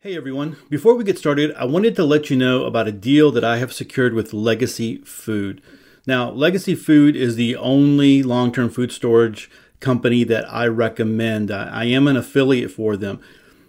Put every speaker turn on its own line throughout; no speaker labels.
Hey everyone, before we get started, I wanted to let you know about a deal that I have secured with Legacy Food. Now, Legacy Food is the only long term food storage company that I recommend. I am an affiliate for them,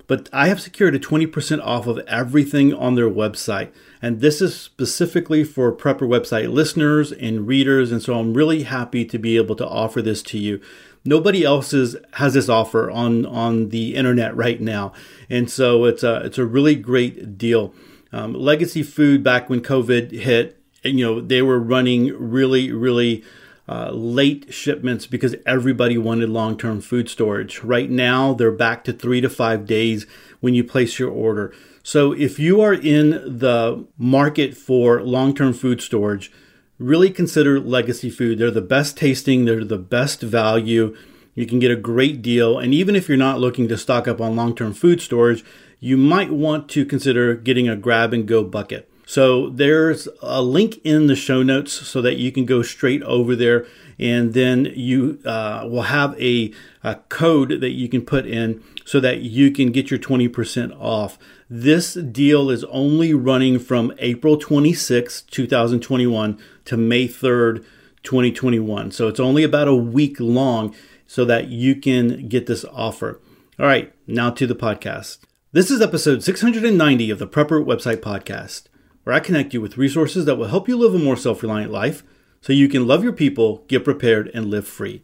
but I have secured a 20% off of everything on their website. And this is specifically for Prepper website listeners and readers. And so I'm really happy to be able to offer this to you nobody else is, has this offer on on the internet right now, and so it's a it's a really great deal. Um, Legacy Food back when COVID hit, you know they were running really really uh, late shipments because everybody wanted long term food storage. Right now they're back to three to five days when you place your order. So if you are in the market for long term food storage really consider Legacy Food. They're the best tasting, they're the best value. You can get a great deal. And even if you're not looking to stock up on long term food storage, you might want to consider getting a grab and go bucket. So there's a link in the show notes so that you can go straight over there and then you uh, will have a, a code that you can put in so that you can get your 20% off. This deal is only running from April 26, 2021 to May 3rd, 2021. So it's only about a week long so that you can get this offer. All right, now to the podcast. This is episode 690 of the Prepper Website Podcast, where I connect you with resources that will help you live a more self reliant life so you can love your people, get prepared, and live free.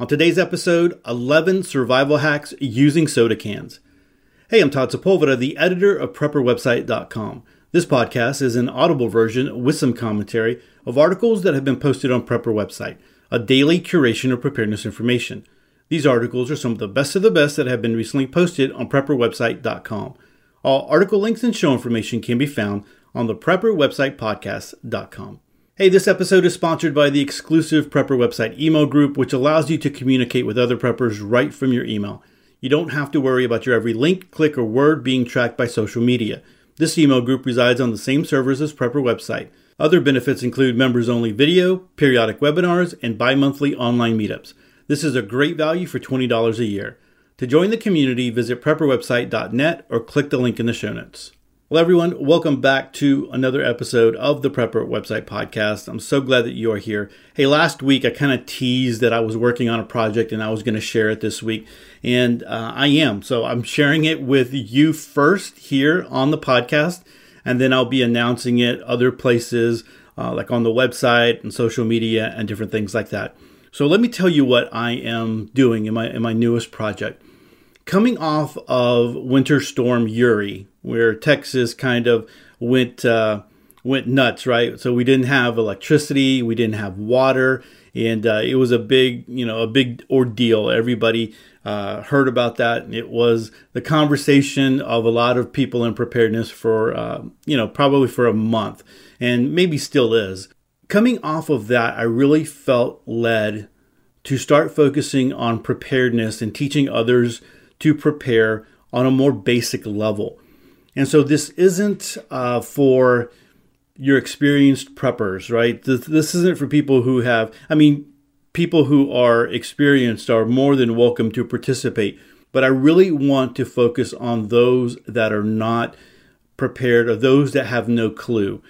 On today's episode, 11 survival hacks using soda cans. Hey, I'm Todd Sepulveda, the editor of PrepperWebsite.com. This podcast is an audible version with some commentary of articles that have been posted on Prepper Website, a daily curation of preparedness information. These articles are some of the best of the best that have been recently posted on PrepperWebsite.com. All article links and show information can be found on the PrepperWebsitePodcast.com. Hey, this episode is sponsored by the exclusive Prepper Website email group, which allows you to communicate with other preppers right from your email. You don't have to worry about your every link, click, or word being tracked by social media. This email group resides on the same servers as Prepper Website. Other benefits include members only video, periodic webinars, and bi monthly online meetups. This is a great value for $20 a year. To join the community, visit prepperwebsite.net or click the link in the show notes. Well, everyone, welcome back to another episode of the Prepper Website Podcast. I'm so glad that you are here. Hey, last week I kind of teased that I was working on a project and I was going to share it this week, and uh, I am. So I'm sharing it with you first here on the podcast, and then I'll be announcing it other places, uh, like on the website and social media and different things like that. So let me tell you what I am doing in my in my newest project. Coming off of Winter Storm Uri, where Texas kind of went uh, went nuts, right? So we didn't have electricity, we didn't have water, and uh, it was a big, you know, a big ordeal. Everybody uh, heard about that. and It was the conversation of a lot of people in preparedness for, uh, you know, probably for a month, and maybe still is. Coming off of that, I really felt led to start focusing on preparedness and teaching others to prepare on a more basic level. And so this isn't uh, for your experienced preppers, right? This, this isn't for people who have, I mean, people who are experienced are more than welcome to participate. But I really want to focus on those that are not prepared or those that have no clue.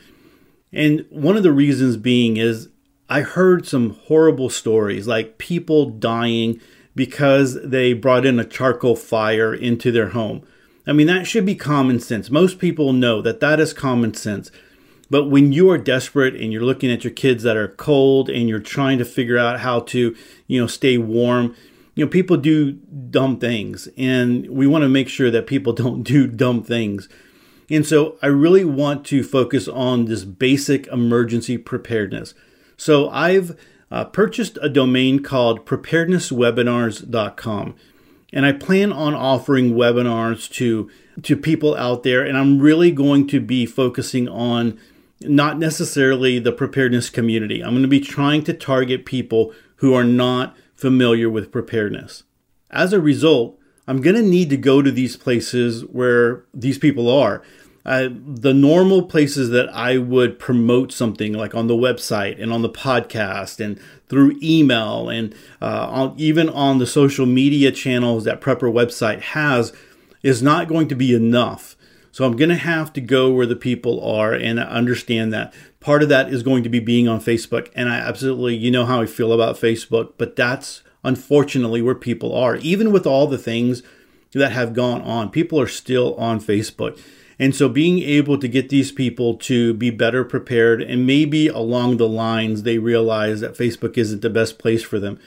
And one of the reasons being is I heard some horrible stories like people dying because they brought in a charcoal fire into their home I mean, that should be common sense. Most people know that that is common sense. But when you are desperate and you're looking at your kids that are cold and you're trying to figure out how to, you know, stay warm, you know, people do dumb things. And we want to make sure that people don't do dumb things. And so I really want to focus on this basic emergency preparedness. So I've uh, purchased a domain called preparednesswebinars.com and I plan on offering webinars to to people out there and I'm really going to be focusing on not necessarily the preparedness community. I'm going to be trying to target people who are not familiar with preparedness. As a result, I'm going to need to go to these places where these people are. Uh, the normal places that I would promote something like on the website and on the podcast and through email and uh, on, even on the social media channels that Prepper website has, is not going to be enough. So I'm going to have to go where the people are and I understand that. Part of that is going to be being on Facebook. And I absolutely, you know how I feel about Facebook, but that's unfortunately where people are. Even with all the things that have gone on, people are still on Facebook. And so being able to get these people to be better prepared and maybe along the lines they realize that Facebook isn't the best place for them.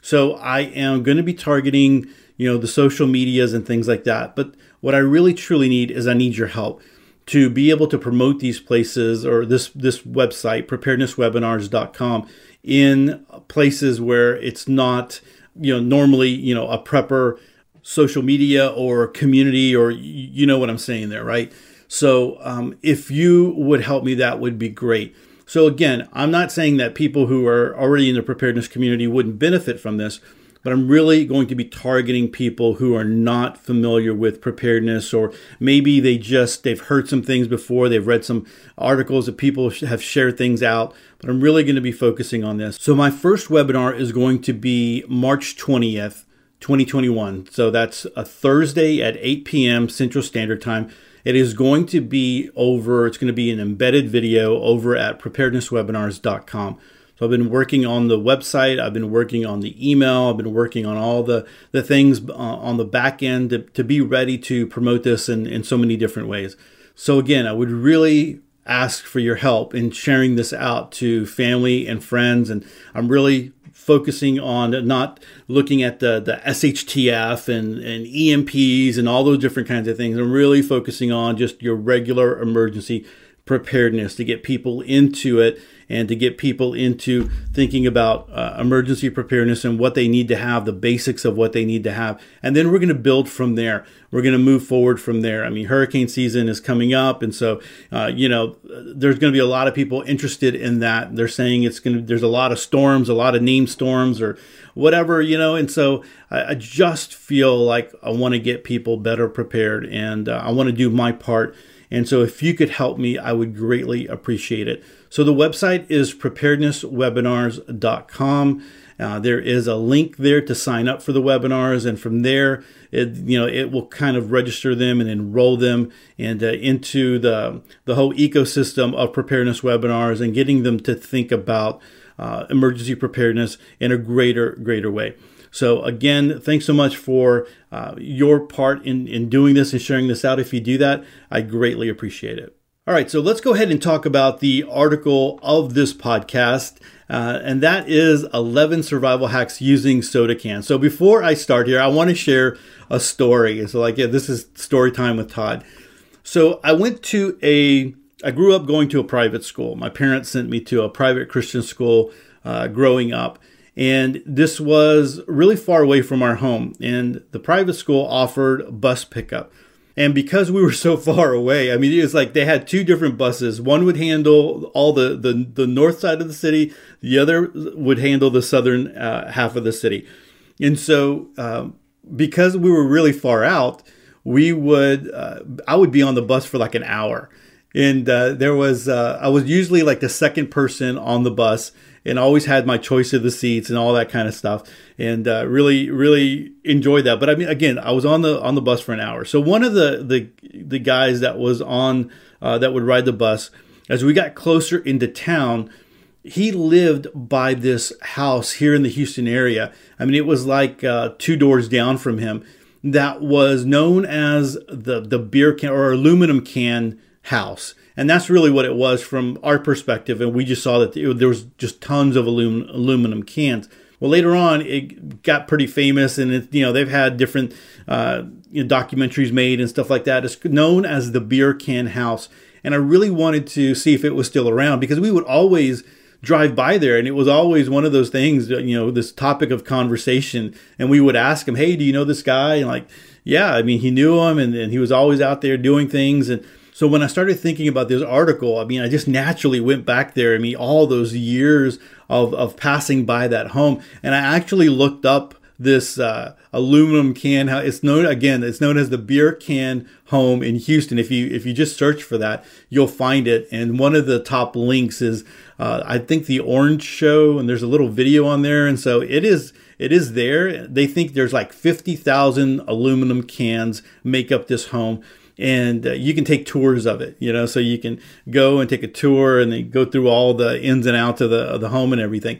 So I am going to be targeting, you know, the social medias and things like that. But what I really truly need is I need your help to be able to promote these places or this this website preparednesswebinars.com in places where it's not you know normally you know a prepper social media or community or you know what I'm saying there right so um, if you would help me that would be great so again I'm not saying that people who are already in the preparedness community wouldn't benefit from this but I'm really going to be targeting people who are not familiar with preparedness or maybe they just they've heard some things before, they've read some articles that people have shared things out, but I'm really going to be focusing on this. So my first webinar is going to be March 20th, 2021. So that's a Thursday at 8 p.m. Central Standard Time. It is going to be over, it's going to be an embedded video over at preparednesswebinars.com. So I've been working on the website, I've been working on the email, I've been working on all the, the things uh, on the back end to, to be ready to promote this in, in so many different ways. So again, I would really ask for your help in sharing this out to family and friends. And I'm really focusing on not looking at the, the SHTF and, and EMPs and all those different kinds of things. I'm really focusing on just your regular emergency preparedness to get people into it and to get people into thinking about uh, emergency preparedness and what they need to have, the basics of what they need to have. And then we're going to build from there. We're going to move forward from there. I mean, hurricane season is coming up. And so, uh, you know, there's going to be a lot of people interested in that. They're saying it's going to, there's a lot of storms, a lot of named storms or whatever, you know. And so I, I just feel like I want to get people better prepared and uh, I want to do my part. And so if you could help me, I would greatly appreciate it. So the website is preparednesswebinars.com. Uh, there is a link there to sign up for the webinars, and from there, it you know it will kind of register them and enroll them and uh, into the the whole ecosystem of preparedness webinars and getting them to think about uh, emergency preparedness in a greater greater way. So again, thanks so much for uh, your part in in doing this and sharing this out. If you do that, I greatly appreciate it. All right, so let's go ahead and talk about the article of this podcast, uh, and that is 11 survival hacks using soda cans. So before I start here, I want to share a story. So, like, yeah, this is story time with Todd. So I went to a, I grew up going to a private school. My parents sent me to a private Christian school uh, growing up. And this was really far away from our home. And the private school offered bus pickup. And because we were so far away, I mean, it was like they had two different buses. One would handle all the, the, the north side of the city, the other would handle the southern uh, half of the city. And so, um, because we were really far out, we would, uh, I would be on the bus for like an hour. And uh, there was, uh, I was usually like the second person on the bus and always had my choice of the seats and all that kind of stuff. And uh, really really enjoyed that. But i mean again i was on the on the bus for an hour. So one of the the the guys that was on uh, that would ride the bus as we got closer into town he lived by this house here in the houston area. I mean it was like uh, two doors down from him that was known as the the beer can or aluminum can house and that's really what it was from our perspective. And we just saw that there was just tons of alum, aluminum cans. Well, later on, it got pretty famous, and it, you know they've had different uh, you know, documentaries made and stuff like that. It's known as the beer can house, and I really wanted to see if it was still around because we would always drive by there and it was always one of those things you know this topic of conversation and we would ask him hey do you know this guy and like yeah i mean he knew him and, and he was always out there doing things and so when I started thinking about this article, I mean, I just naturally went back there. I mean, all those years of, of passing by that home. And I actually looked up this uh, aluminum can. It's known again. It's known as the beer can home in Houston. If you if you just search for that, you'll find it. And one of the top links is uh, I think the Orange Show, and there's a little video on there. And so it is It is there. They think there's like 50,000 aluminum cans make up this home and uh, you can take tours of it, you know, so you can go and take a tour and then go through all the ins and outs of the, of the home and everything.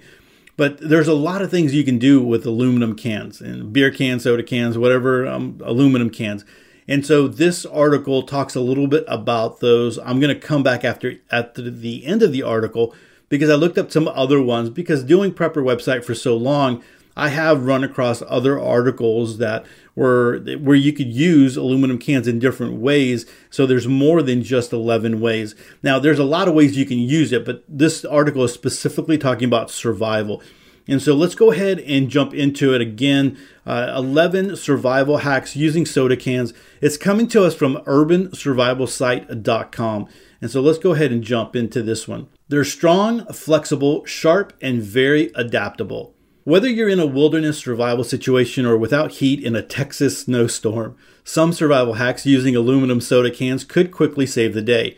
But there's a lot of things you can do with aluminum cans and beer cans, soda cans, whatever, um, aluminum cans. And so this article talks a little bit about those. I'm going to come back after at the end of the article because I looked up some other ones because doing Prepper website for so long, I have run across other articles that were where you could use aluminum cans in different ways. So there's more than just 11 ways. Now there's a lot of ways you can use it, but this article is specifically talking about survival. And so let's go ahead and jump into it again. Uh, 11 survival hacks using soda cans. It's coming to us from urbansurvivalsite.com. And so let's go ahead and jump into this one. They're strong, flexible, sharp, and very adaptable. Whether you're in a wilderness survival situation or without heat in a Texas snowstorm, some survival hacks using aluminum soda cans could quickly save the day.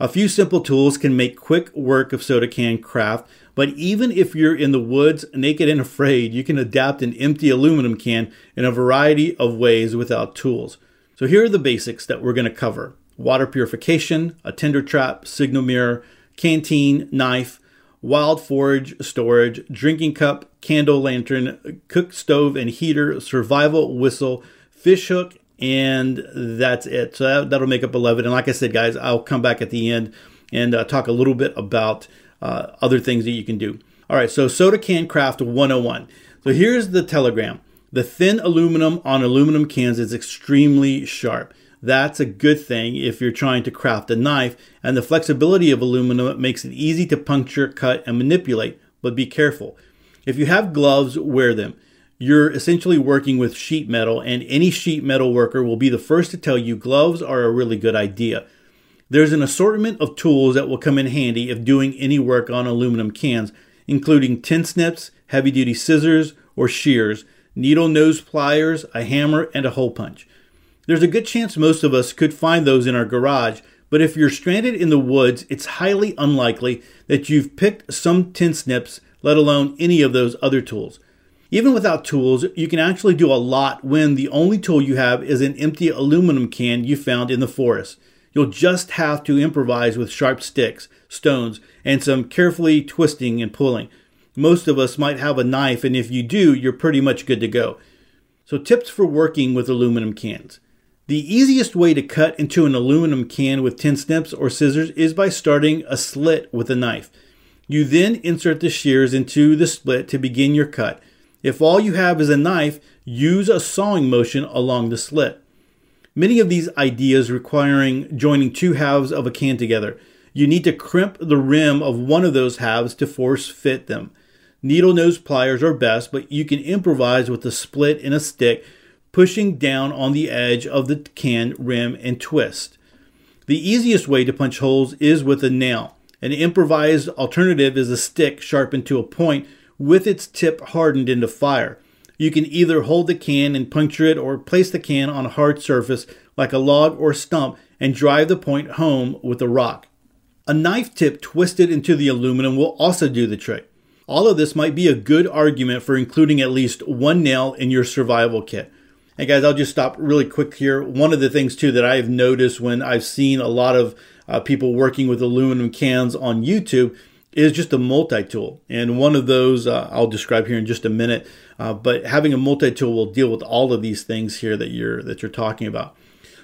A few simple tools can make quick work of soda can craft, but even if you're in the woods naked and afraid, you can adapt an empty aluminum can in a variety of ways without tools. So here are the basics that we're going to cover water purification, a tinder trap, signal mirror, canteen, knife, wild forage storage, drinking cup, candle lantern, cook stove and heater, survival whistle, fish hook, and that's it. So that, that'll make up 11. And like I said, guys, I'll come back at the end and uh, talk a little bit about uh, other things that you can do. All right, so soda can craft 101. So here's the telegram. The thin aluminum on aluminum cans is extremely sharp. That's a good thing if you're trying to craft a knife, and the flexibility of aluminum makes it easy to puncture, cut, and manipulate, but be careful. If you have gloves, wear them. You're essentially working with sheet metal, and any sheet metal worker will be the first to tell you gloves are a really good idea. There's an assortment of tools that will come in handy if doing any work on aluminum cans, including tin snips, heavy duty scissors or shears, needle nose pliers, a hammer, and a hole punch. There's a good chance most of us could find those in our garage, but if you're stranded in the woods, it's highly unlikely that you've picked some tin snips, let alone any of those other tools. Even without tools, you can actually do a lot when the only tool you have is an empty aluminum can you found in the forest. You'll just have to improvise with sharp sticks, stones, and some carefully twisting and pulling. Most of us might have a knife, and if you do, you're pretty much good to go. So, tips for working with aluminum cans. The easiest way to cut into an aluminum can with tin snips or scissors is by starting a slit with a knife. You then insert the shears into the split to begin your cut. If all you have is a knife, use a sawing motion along the slit. Many of these ideas requiring joining two halves of a can together. You need to crimp the rim of one of those halves to force fit them. Needle nose pliers are best, but you can improvise with a split in a stick pushing down on the edge of the can rim and twist. The easiest way to punch holes is with a nail. An improvised alternative is a stick sharpened to a point with its tip hardened into fire. You can either hold the can and puncture it or place the can on a hard surface like a log or stump and drive the point home with a rock. A knife tip twisted into the aluminum will also do the trick. All of this might be a good argument for including at least one nail in your survival kit. Guys, I'll just stop really quick here. One of the things too that I've noticed when I've seen a lot of uh, people working with aluminum cans on YouTube is just a multi-tool. And one of those uh, I'll describe here in just a minute. Uh, but having a multi-tool will deal with all of these things here that you're that you're talking about.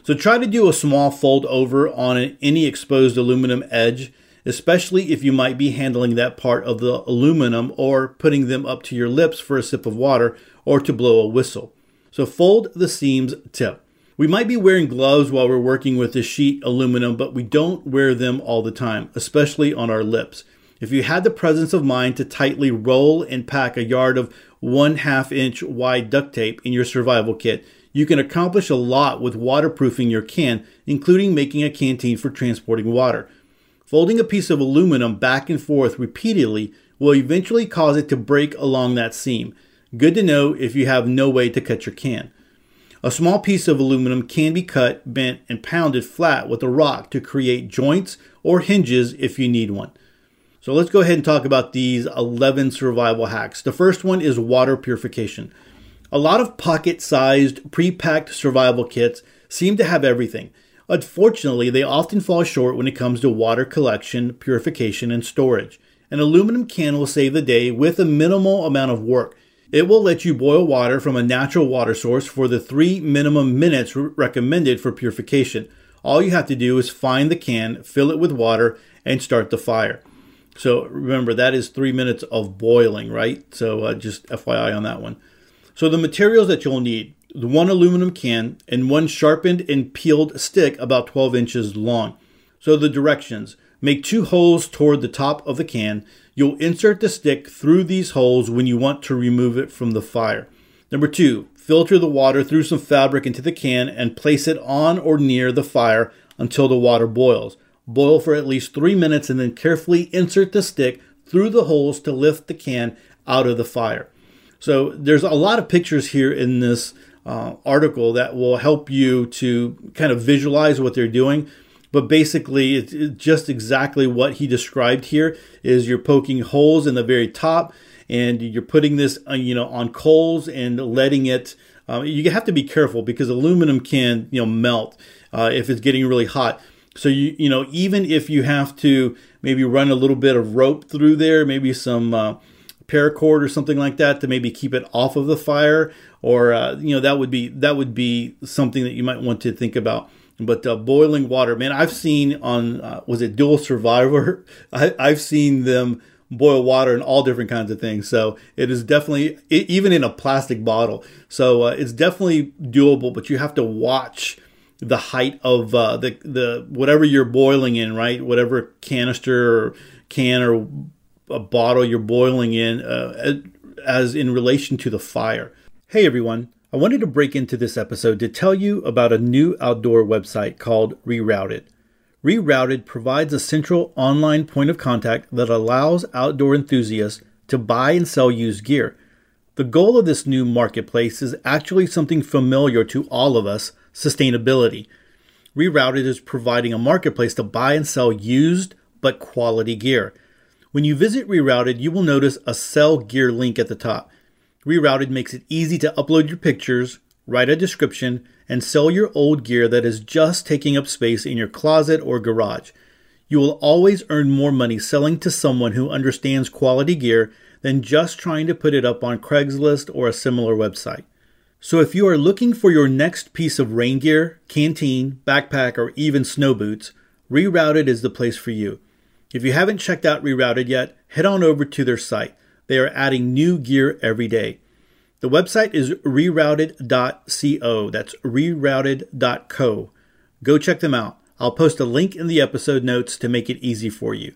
So try to do a small fold over on an, any exposed aluminum edge, especially if you might be handling that part of the aluminum or putting them up to your lips for a sip of water or to blow a whistle. So fold the seams tip. We might be wearing gloves while we're working with the sheet aluminum, but we don't wear them all the time, especially on our lips. If you had the presence of mind to tightly roll and pack a yard of one half inch wide duct tape in your survival kit, you can accomplish a lot with waterproofing your can, including making a canteen for transporting water. Folding a piece of aluminum back and forth repeatedly will eventually cause it to break along that seam. Good to know if you have no way to cut your can. A small piece of aluminum can be cut, bent, and pounded flat with a rock to create joints or hinges if you need one. So let's go ahead and talk about these 11 survival hacks. The first one is water purification. A lot of pocket sized, pre packed survival kits seem to have everything. Unfortunately, they often fall short when it comes to water collection, purification, and storage. An aluminum can will save the day with a minimal amount of work. It will let you boil water from a natural water source for the three minimum minutes recommended for purification. All you have to do is find the can, fill it with water, and start the fire. So remember, that is three minutes of boiling, right? So uh, just FYI on that one. So the materials that you'll need the one aluminum can and one sharpened and peeled stick about 12 inches long. So the directions make two holes toward the top of the can. You'll insert the stick through these holes when you want to remove it from the fire. Number two, filter the water through some fabric into the can and place it on or near the fire until the water boils. Boil for at least three minutes and then carefully insert the stick through the holes to lift the can out of the fire. So there's a lot of pictures here in this uh, article that will help you to kind of visualize what they're doing. But basically, it's, just exactly what he described here. Is you're poking holes in the very top, and you're putting this, uh, you know, on coals and letting it. Uh, you have to be careful because aluminum can, you know, melt uh, if it's getting really hot. So you, you know, even if you have to maybe run a little bit of rope through there, maybe some uh, paracord or something like that to maybe keep it off of the fire or uh, you know that would be that would be something that you might want to think about but uh, boiling water man i've seen on uh, was it dual survivor? I, i've seen them boil water and all different kinds of things. So it is definitely even in a plastic bottle. So uh, it's definitely doable but you have to watch the height of uh, the the whatever you're boiling in right? Whatever canister or can or a bottle you're boiling in uh, as in relation to the fire. Hey everyone, I wanted to break into this episode to tell you about a new outdoor website called Rerouted. Rerouted provides a central online point of contact that allows outdoor enthusiasts to buy and sell used gear. The goal of this new marketplace is actually something familiar to all of us sustainability. Rerouted is providing a marketplace to buy and sell used but quality gear. When you visit Rerouted, you will notice a sell gear link at the top. Rerouted makes it easy to upload your pictures, write a description, and sell your old gear that is just taking up space in your closet or garage. You will always earn more money selling to someone who understands quality gear than just trying to put it up on Craigslist or a similar website. So if you are looking for your next piece of rain gear, canteen, backpack, or even snow boots, Rerouted is the place for you. If you haven't checked out Rerouted yet, head on over to their site. They are adding new gear every day. The website is rerouted.co. That's rerouted.co. Go check them out. I'll post a link in the episode notes to make it easy for you.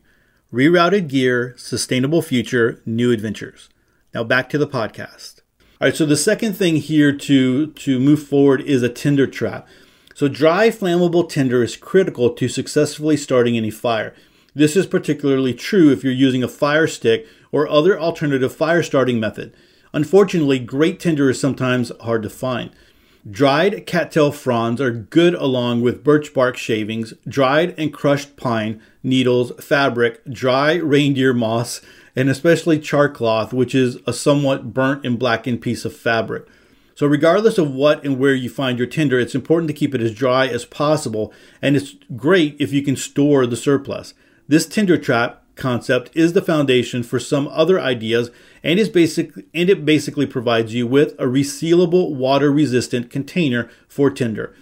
Rerouted gear, sustainable future, new adventures. Now back to the podcast. All right, so the second thing here to, to move forward is a tinder trap. So dry flammable tinder is critical to successfully starting any fire. This is particularly true if you're using a fire stick or other alternative fire starting method. Unfortunately, great tinder is sometimes hard to find. Dried cattail fronds are good along with birch bark shavings, dried and crushed pine, needles, fabric, dry reindeer moss, and especially char cloth, which is a somewhat burnt and blackened piece of fabric. So, regardless of what and where you find your tinder, it's important to keep it as dry as possible, and it's great if you can store the surplus. This Tinder trap concept is the foundation for some other ideas and is basic and it basically provides you with a resealable water resistant container for tinder.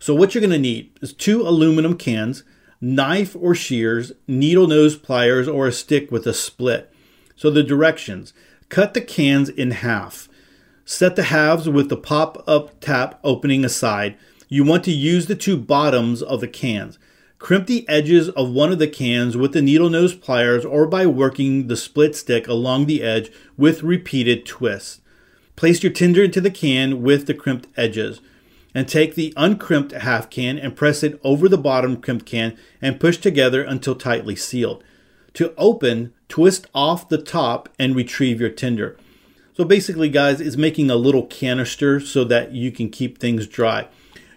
So what you're going to need is two aluminum cans, knife or shears, needle nose pliers or a stick with a split. So the directions, cut the cans in half. Set the halves with the pop up tap opening aside. You want to use the two bottoms of the cans. Crimp the edges of one of the cans with the needle nose pliers or by working the split stick along the edge with repeated twists. Place your tinder into the can with the crimped edges and take the uncrimped half can and press it over the bottom crimped can and push together until tightly sealed. To open, twist off the top and retrieve your tinder. So basically, guys, it's making a little canister so that you can keep things dry.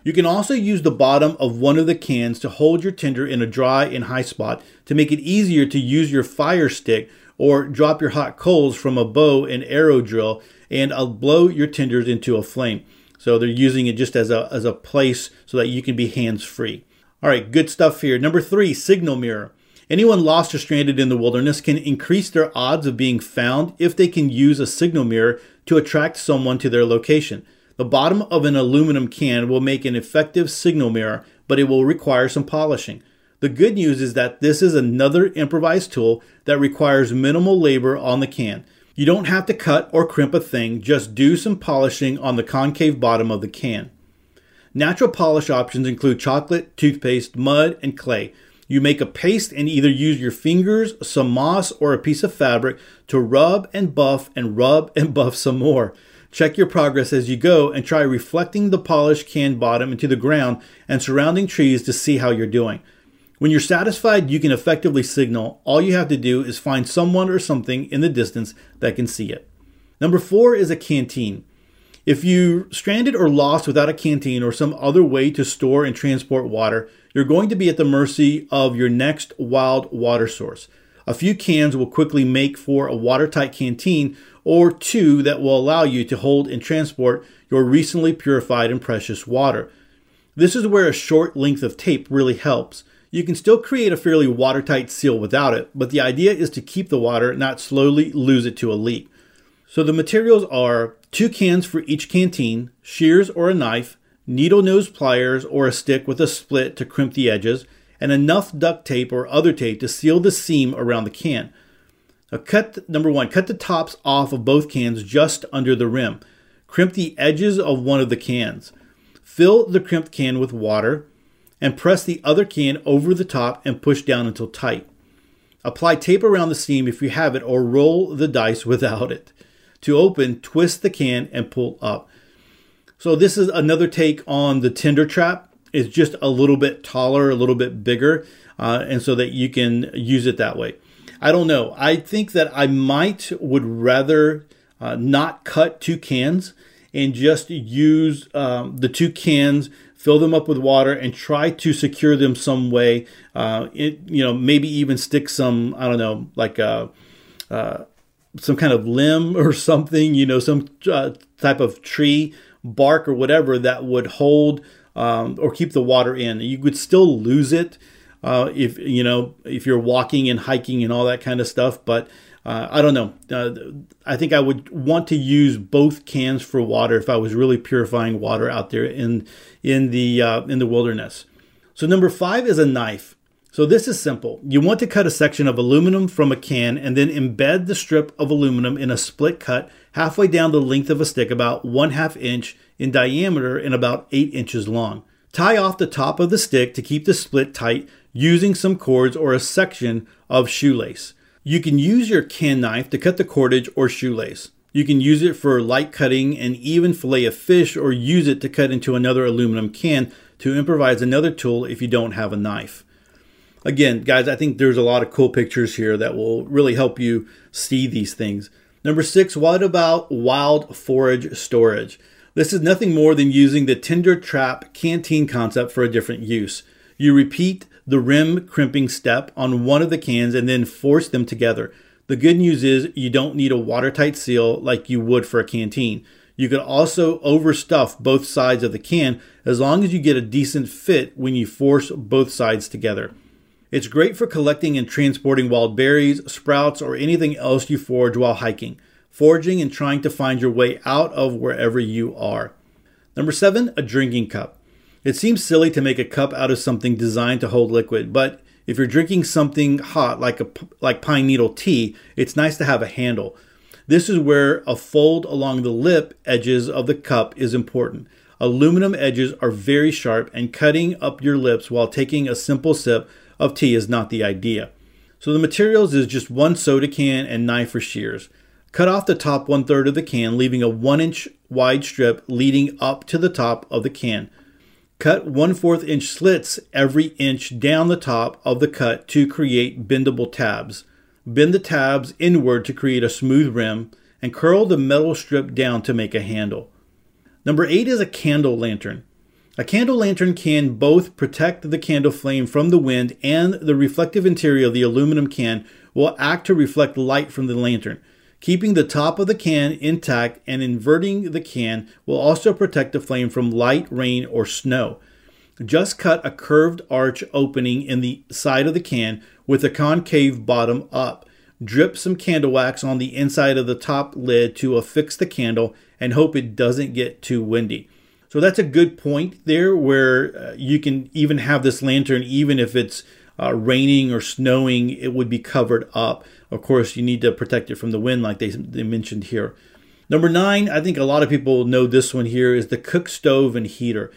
You can also use the bottom of one of the cans to hold your tinder in a dry and high spot to make it easier to use your fire stick or drop your hot coals from a bow and arrow drill and uh, blow your tinders into a flame. So they're using it just as a, as a place so that you can be hands free. All right, good stuff here. Number three, signal mirror. Anyone lost or stranded in the wilderness can increase their odds of being found if they can use a signal mirror to attract someone to their location. The bottom of an aluminum can will make an effective signal mirror, but it will require some polishing. The good news is that this is another improvised tool that requires minimal labor on the can. You don't have to cut or crimp a thing, just do some polishing on the concave bottom of the can. Natural polish options include chocolate, toothpaste, mud, and clay. You make a paste and either use your fingers, some moss, or a piece of fabric to rub and buff and rub and buff some more. Check your progress as you go and try reflecting the polished can bottom into the ground and surrounding trees to see how you're doing. When you're satisfied, you can effectively signal. All you have to do is find someone or something in the distance that can see it. Number four is a canteen. If you're stranded or lost without a canteen or some other way to store and transport water, you're going to be at the mercy of your next wild water source. A few cans will quickly make for a watertight canteen or two that will allow you to hold and transport your recently purified and precious water. This is where a short length of tape really helps. You can still create a fairly watertight seal without it, but the idea is to keep the water, not slowly lose it to a leak. So the materials are two cans for each canteen, shears or a knife, needle nose pliers or a stick with a split to crimp the edges, and enough duct tape or other tape to seal the seam around the can. Now cut number one, cut the tops off of both cans just under the rim. Crimp the edges of one of the cans. Fill the crimped can with water and press the other can over the top and push down until tight. Apply tape around the seam if you have it or roll the dice without it. To open, twist the can and pull up. So this is another take on the tinder trap. It's just a little bit taller, a little bit bigger, uh, and so that you can use it that way. I don't know. I think that I might would rather uh, not cut two cans and just use um, the two cans, fill them up with water, and try to secure them some way. Uh, it, you know, maybe even stick some I don't know, like a, uh, uh, some kind of limb or something. You know, some uh, type of tree bark or whatever that would hold um, or keep the water in. You could still lose it uh, if you know if you're walking and hiking and all that kind of stuff. But uh, I don't know. Uh, I think I would want to use both cans for water if I was really purifying water out there in in the uh, in the wilderness. So number five is a knife. So this is simple. You want to cut a section of aluminum from a can and then embed the strip of aluminum in a split cut halfway down the length of a stick, about one half inch in diameter and about eight inches long. Tie off the top of the stick to keep the split tight using some cords or a section of shoelace. You can use your can knife to cut the cordage or shoelace. You can use it for light cutting and even fillet a fish or use it to cut into another aluminum can to improvise another tool if you don't have a knife. Again, guys, I think there's a lot of cool pictures here that will really help you see these things. Number six, what about wild forage storage? This is nothing more than using the Tinder Trap canteen concept for a different use. You repeat the rim crimping step on one of the cans and then force them together. The good news is you don't need a watertight seal like you would for a canteen. You can also overstuff both sides of the can as long as you get a decent fit when you force both sides together. It's great for collecting and transporting wild berries, sprouts, or anything else you forage while hiking, foraging and trying to find your way out of wherever you are. Number seven, a drinking cup. It seems silly to make a cup out of something designed to hold liquid, but if you're drinking something hot like a like pine needle tea, it's nice to have a handle. This is where a fold along the lip edges of the cup is important. Aluminum edges are very sharp, and cutting up your lips while taking a simple sip of tea is not the idea. So the materials is just one soda can and knife or shears. Cut off the top one third of the can, leaving a one inch wide strip leading up to the top of the can. Cut one fourth inch slits every inch down the top of the cut to create bendable tabs. Bend the tabs inward to create a smooth rim and curl the metal strip down to make a handle. Number eight is a candle lantern. A candle lantern can both protect the candle flame from the wind and the reflective interior of the aluminum can will act to reflect light from the lantern. Keeping the top of the can intact and inverting the can will also protect the flame from light, rain, or snow. Just cut a curved arch opening in the side of the can with a concave bottom up. Drip some candle wax on the inside of the top lid to affix the candle and hope it doesn't get too windy. So that's a good point there where uh, you can even have this lantern, even if it's uh, raining or snowing, it would be covered up. Of course, you need to protect it from the wind, like they, they mentioned here. Number nine, I think a lot of people know this one here, is the cook stove and heater.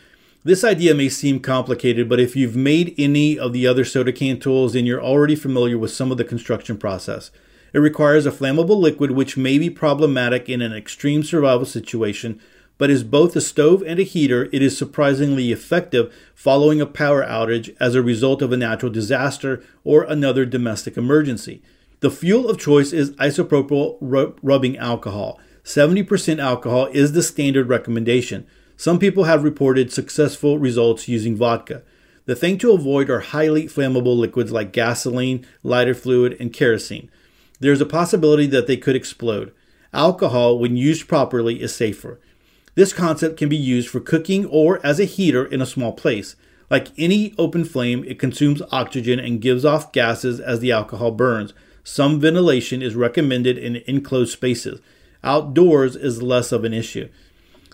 This idea may seem complicated, but if you've made any of the other soda can tools, then you're already familiar with some of the construction process. It requires a flammable liquid, which may be problematic in an extreme survival situation, but is both a stove and a heater, it is surprisingly effective following a power outage as a result of a natural disaster or another domestic emergency. The fuel of choice is isopropyl rubbing alcohol. 70% alcohol is the standard recommendation. Some people have reported successful results using vodka. The thing to avoid are highly flammable liquids like gasoline, lighter fluid, and kerosene. There's a possibility that they could explode. Alcohol, when used properly, is safer. This concept can be used for cooking or as a heater in a small place. Like any open flame, it consumes oxygen and gives off gases as the alcohol burns. Some ventilation is recommended in enclosed spaces. Outdoors is less of an issue.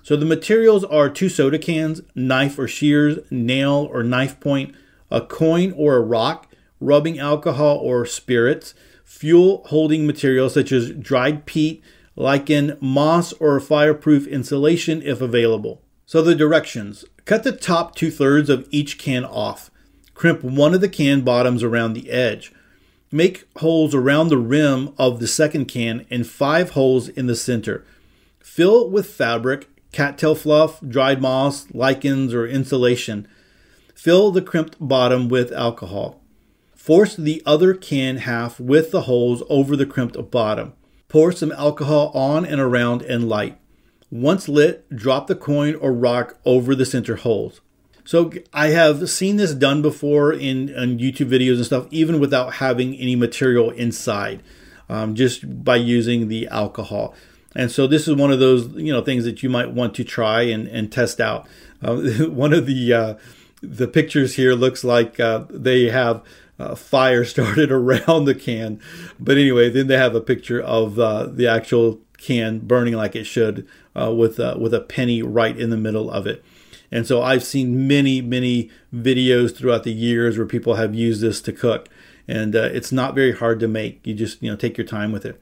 So the materials are two soda cans, knife or shears, nail or knife point, a coin or a rock, rubbing alcohol or spirits, fuel holding materials such as dried peat, lichen, moss, or fireproof insulation if available. So the directions cut the top two thirds of each can off. Crimp one of the can bottoms around the edge. Make holes around the rim of the second can and five holes in the center. Fill with fabric cattail fluff, dried moss, lichens, or insulation. Fill the crimped bottom with alcohol. Force the other can half with the holes over the crimped bottom. Pour some alcohol on and around and light. Once lit, drop the coin or rock over the center holes. So I have seen this done before in, in YouTube videos and stuff, even without having any material inside, um, just by using the alcohol. And so this is one of those you know things that you might want to try and, and test out. Uh, one of the uh, the pictures here looks like uh, they have uh, fire started around the can, but anyway, then they have a picture of uh, the actual can burning like it should uh, with with a penny right in the middle of it. And so I've seen many many videos throughout the years where people have used this to cook, and it's not very hard to make. You just you know take your time with it.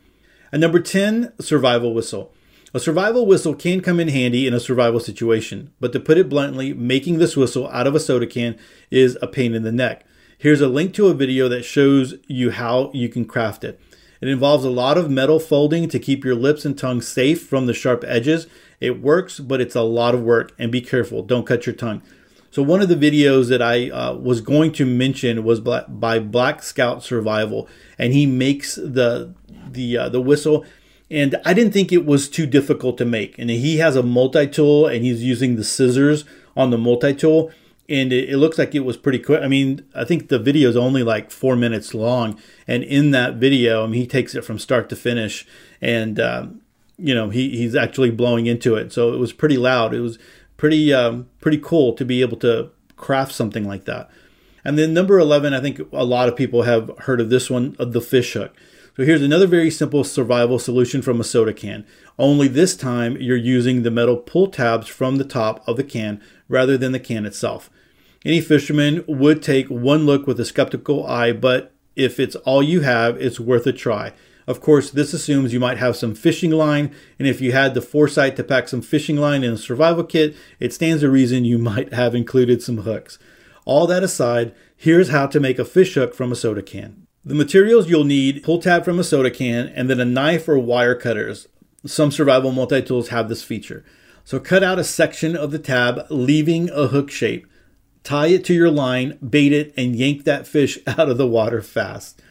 And number 10, survival whistle. A survival whistle can come in handy in a survival situation, but to put it bluntly, making this whistle out of a soda can is a pain in the neck. Here's a link to a video that shows you how you can craft it. It involves a lot of metal folding to keep your lips and tongue safe from the sharp edges. It works, but it's a lot of work, and be careful, don't cut your tongue. So, one of the videos that I uh, was going to mention was by Black Scout Survival, and he makes the the uh, the whistle, and I didn't think it was too difficult to make. And he has a multi tool, and he's using the scissors on the multi tool, and it, it, looks like it was pretty quick. I mean, I think the video is only like four minutes long, and in that video, I mean, he takes it from start to finish, and um, you know, he he's actually blowing into it, so it was pretty loud. It was pretty um, pretty cool to be able to craft something like that. And then number 11, I think a lot of people have heard of this one, the fish hook. So here's another very simple survival solution from a soda can. Only this time you're using the metal pull tabs from the top of the can rather than the can itself. Any fisherman would take one look with a skeptical eye, but if it's all you have, it's worth a try. Of course, this assumes you might have some fishing line, and if you had the foresight to pack some fishing line in a survival kit, it stands to reason you might have included some hooks. All that aside, here's how to make a fish hook from a soda can. The materials you'll need pull tab from a soda can and then a knife or wire cutters. Some survival multi tools have this feature. So cut out a section of the tab, leaving a hook shape. Tie it to your line, bait it, and yank that fish out of the water fast.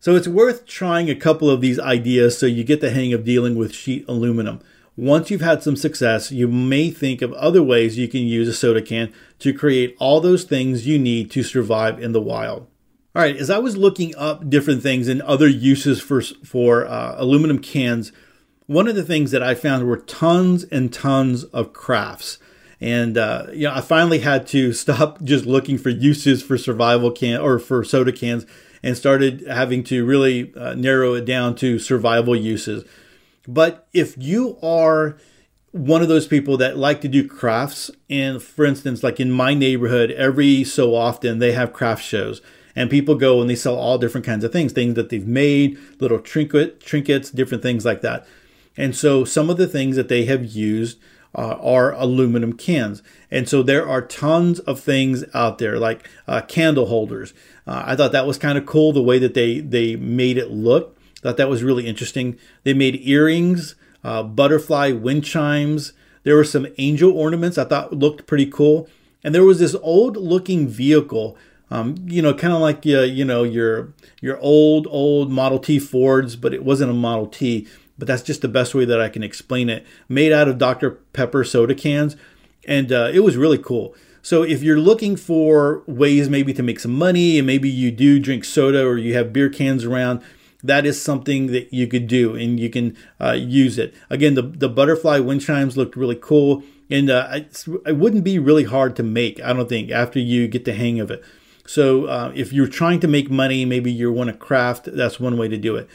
So it's worth trying a couple of these ideas so you get the hang of dealing with sheet aluminum. once you've had some success, you may think of other ways you can use a soda can to create all those things you need to survive in the wild. All right, as I was looking up different things and other uses for for uh, aluminum cans, one of the things that I found were tons and tons of crafts. And uh, you know, I finally had to stop just looking for uses for survival can or for soda cans, and started having to really uh, narrow it down to survival uses. But if you are one of those people that like to do crafts, and for instance, like in my neighborhood, every so often they have craft shows and people go and they sell all different kinds of things things that they've made little trinket trinkets different things like that and so some of the things that they have used uh, are aluminum cans. And so there are tons of things out there like uh, candle holders. Uh, i thought that was kind of cool the way that they they made it look. Thought that was really interesting. They made earrings uh, butterfly wind chimes. There were some angel ornaments i thought looked pretty cool. And there was this old looking vehicle um, you know, kind of like uh, you know your your old old Model T Fords, but it wasn't a Model T. But that's just the best way that I can explain it. Made out of Dr Pepper soda cans, and uh, it was really cool. So if you're looking for ways maybe to make some money, and maybe you do drink soda or you have beer cans around, that is something that you could do and you can uh, use it. Again, the, the butterfly wind chimes looked really cool and uh, it wouldn't be really hard to make, I don't think, after you get the hang of it. So uh, if you're trying to make money, maybe you want to craft, that's one way to do it.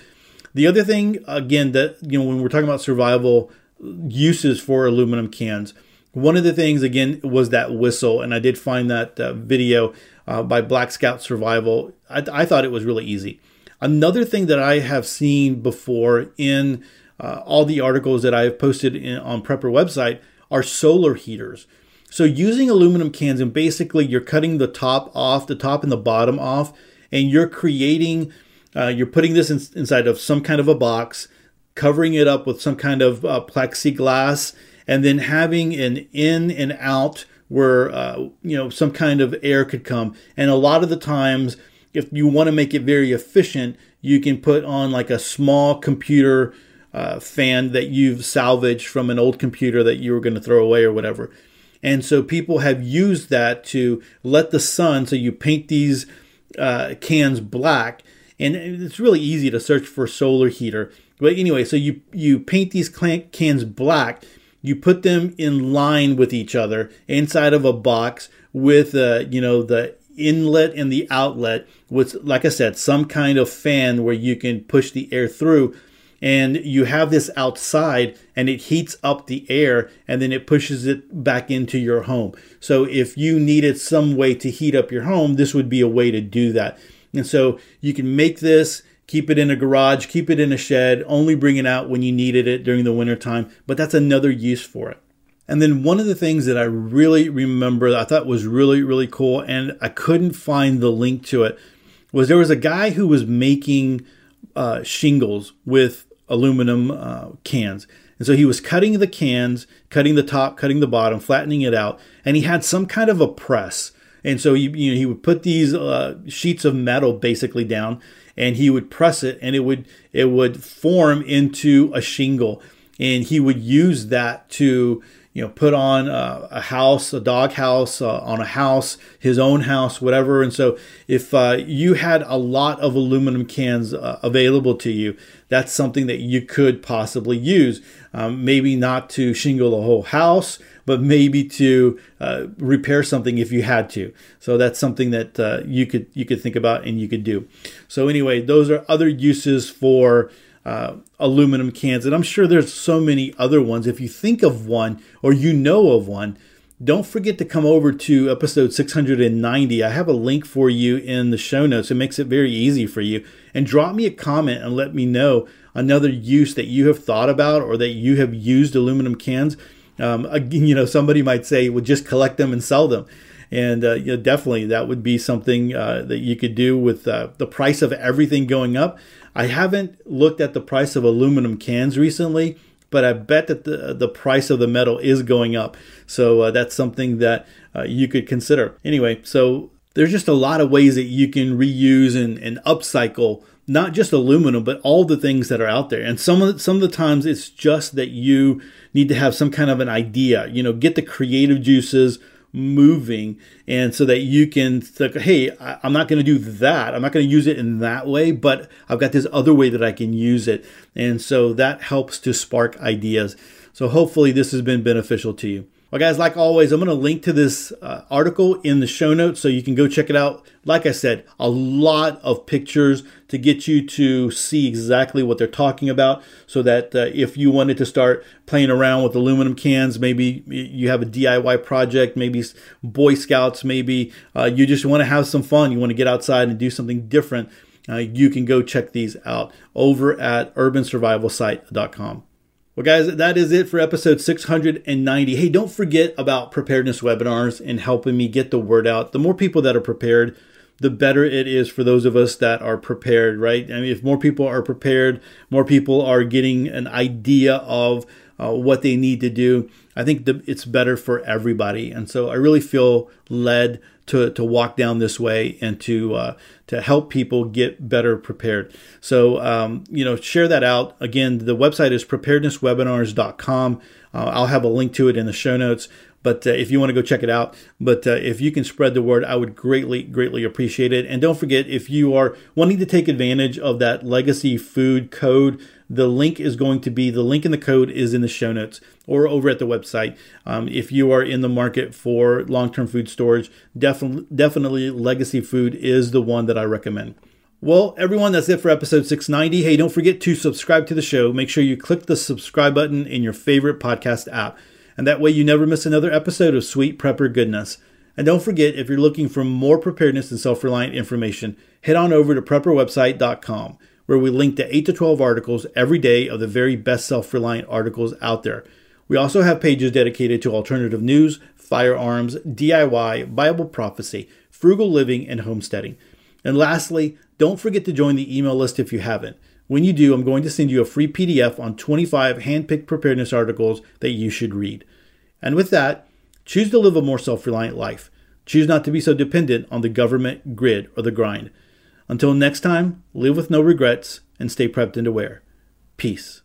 The other thing, again, that, you know, when we're talking about survival uses for aluminum cans, one of the things, again, was that whistle. And I did find that uh, video uh, by Black Scout Survival. I, I, thought it was really easy. Another thing that I have seen before in uh, all the articles that I have posted in, on Prepper website are solar heaters. So using aluminum cans and basically you're cutting the top off, the top and the bottom off, and you're creating, uh, you're putting this in, inside of some kind of a box, covering it up with some kind of uh, plexiglass, and then having an in and out where uh, you know some kind of air could come. And a lot of the times, if you want to make it very efficient, you can put on like a small computer uh, fan that you've salvaged from an old computer that you were going to throw away or whatever and so people have used that to let the sun, so you paint these uh, cans black. And it's really easy to search for solar heater. But anyway, so you, you paint these cans black, you put them in line with each other inside of a box with, uh, you know, the inlet and the outlet with, like I said, some kind of fan where you can push the air through and you have this outside and it heats up the air and then it pushes it back into your home. So if you needed some way to heat up your home, this would be a way to do that. And so you can make this, keep it in a garage, keep it in a shed, only bring it out when you needed it during the wintertime, but that's another use for it. And then one of the things that I really remember that I thought was really, really cool, and I couldn't find the link to it, was there was a guy who was making uh, shingles with aluminum uh, cans. And so he was cutting the cans, cutting the top, cutting the bottom, flattening it out, and he had some kind of a press. And so he, you know, he would put these uh, sheets of metal basically down, and he would press it, and it would it would form into a shingle, and he would use that to you know, put on a, a house, a dog house, uh, on a house, his own house, whatever. And so, if uh, you had a lot of aluminum cans uh, available to you, that's something that you could possibly use. Um, maybe not to shingle a whole house, but maybe to uh, repair something if you had to. So that's something that uh, you could you could think about and you could do. So anyway, those are other uses for uh, aluminum cans. And I'm sure there's so many other ones. If you think of one or you know of one, don't forget to come over to episode 690. I have a link for you in the show notes. It makes it very easy for you. And drop me a comment and let me know another use that you have thought about or that you have used aluminum cans. Um, you know, somebody might say, well, just collect them and sell them. And uh, you know, definitely that would be something uh, that you could do with uh, the price of everything going up. I haven't looked at the price of aluminum cans recently, but I bet that the the price of the metal is going up. So uh, that's something that uh, you could consider. Anyway, so there's just a lot of ways that you can reuse and, and upcycle not just aluminum, but all the things that are out there. And some of the, some of the times it's just that you need to have some kind of an idea, you know, get the creative juices moving and so that you can think hey I, am not going to do that. I'm not going to use it in that way but i've got this other way that i can use it. And so that helps to spark ideas. So hopefully this has been beneficial to you well, guys, like always, I'm going to link to this uh, article in the show notes so you can go check it out. Like I said, a lot of pictures to get you to see exactly what they're talking about so that uh, if you wanted to start playing around with aluminum cans, maybe you have a DIY project, maybe Boy Scouts, maybe uh, you just want to have some fun, you want to get outside and do something different, uh, you can go check these out over at urbansurvivalsite.com. Well, guys, that is it for episode 690. Hey, don't forget about preparedness webinars and helping me get the word out. The more people that are prepared, the better it is for those of us that are prepared, right? I mean, if more people are prepared, more people are getting an idea of uh, what they need to do. I think the, it's better for everybody, and so I really feel led to to walk down this way and to uh, to help people get better prepared. So um, you know, share that out. Again, the website is preparednesswebinars.com. Uh, I'll have a link to it in the show notes. But uh, if you want to go check it out, but uh, if you can spread the word, I would greatly, greatly appreciate it. And don't forget, if you are wanting to take advantage of that legacy food code, the link is going to be the link in the code is in the show notes or over at the website. Um, if you are in the market for long term food storage, definitely, definitely Legacy Food is the one that I recommend. Well, everyone, that's it for episode 690. Hey, don't forget to subscribe to the show. Make sure you click the subscribe button in your favorite podcast app and that way you never miss another episode of Sweet Prepper Goodness. And don't forget, if you're looking for more preparedness and self reliant information, head on over to prepperwebsite.com, where we link to 8 to 12 articles every day of the very best self reliant articles out there. We also have pages dedicated to alternative news, firearms, DIY, Bible prophecy, frugal living, and homesteading. And lastly, don't forget to join the email list if you haven't. When you do, I'm going to send you a free PDF on 25 handpicked preparedness articles that you should read. And with that, choose to live a more self reliant life. Choose not to be so dependent on the government, grid, or the grind. Until next time, live with no regrets and stay prepped and aware. Peace.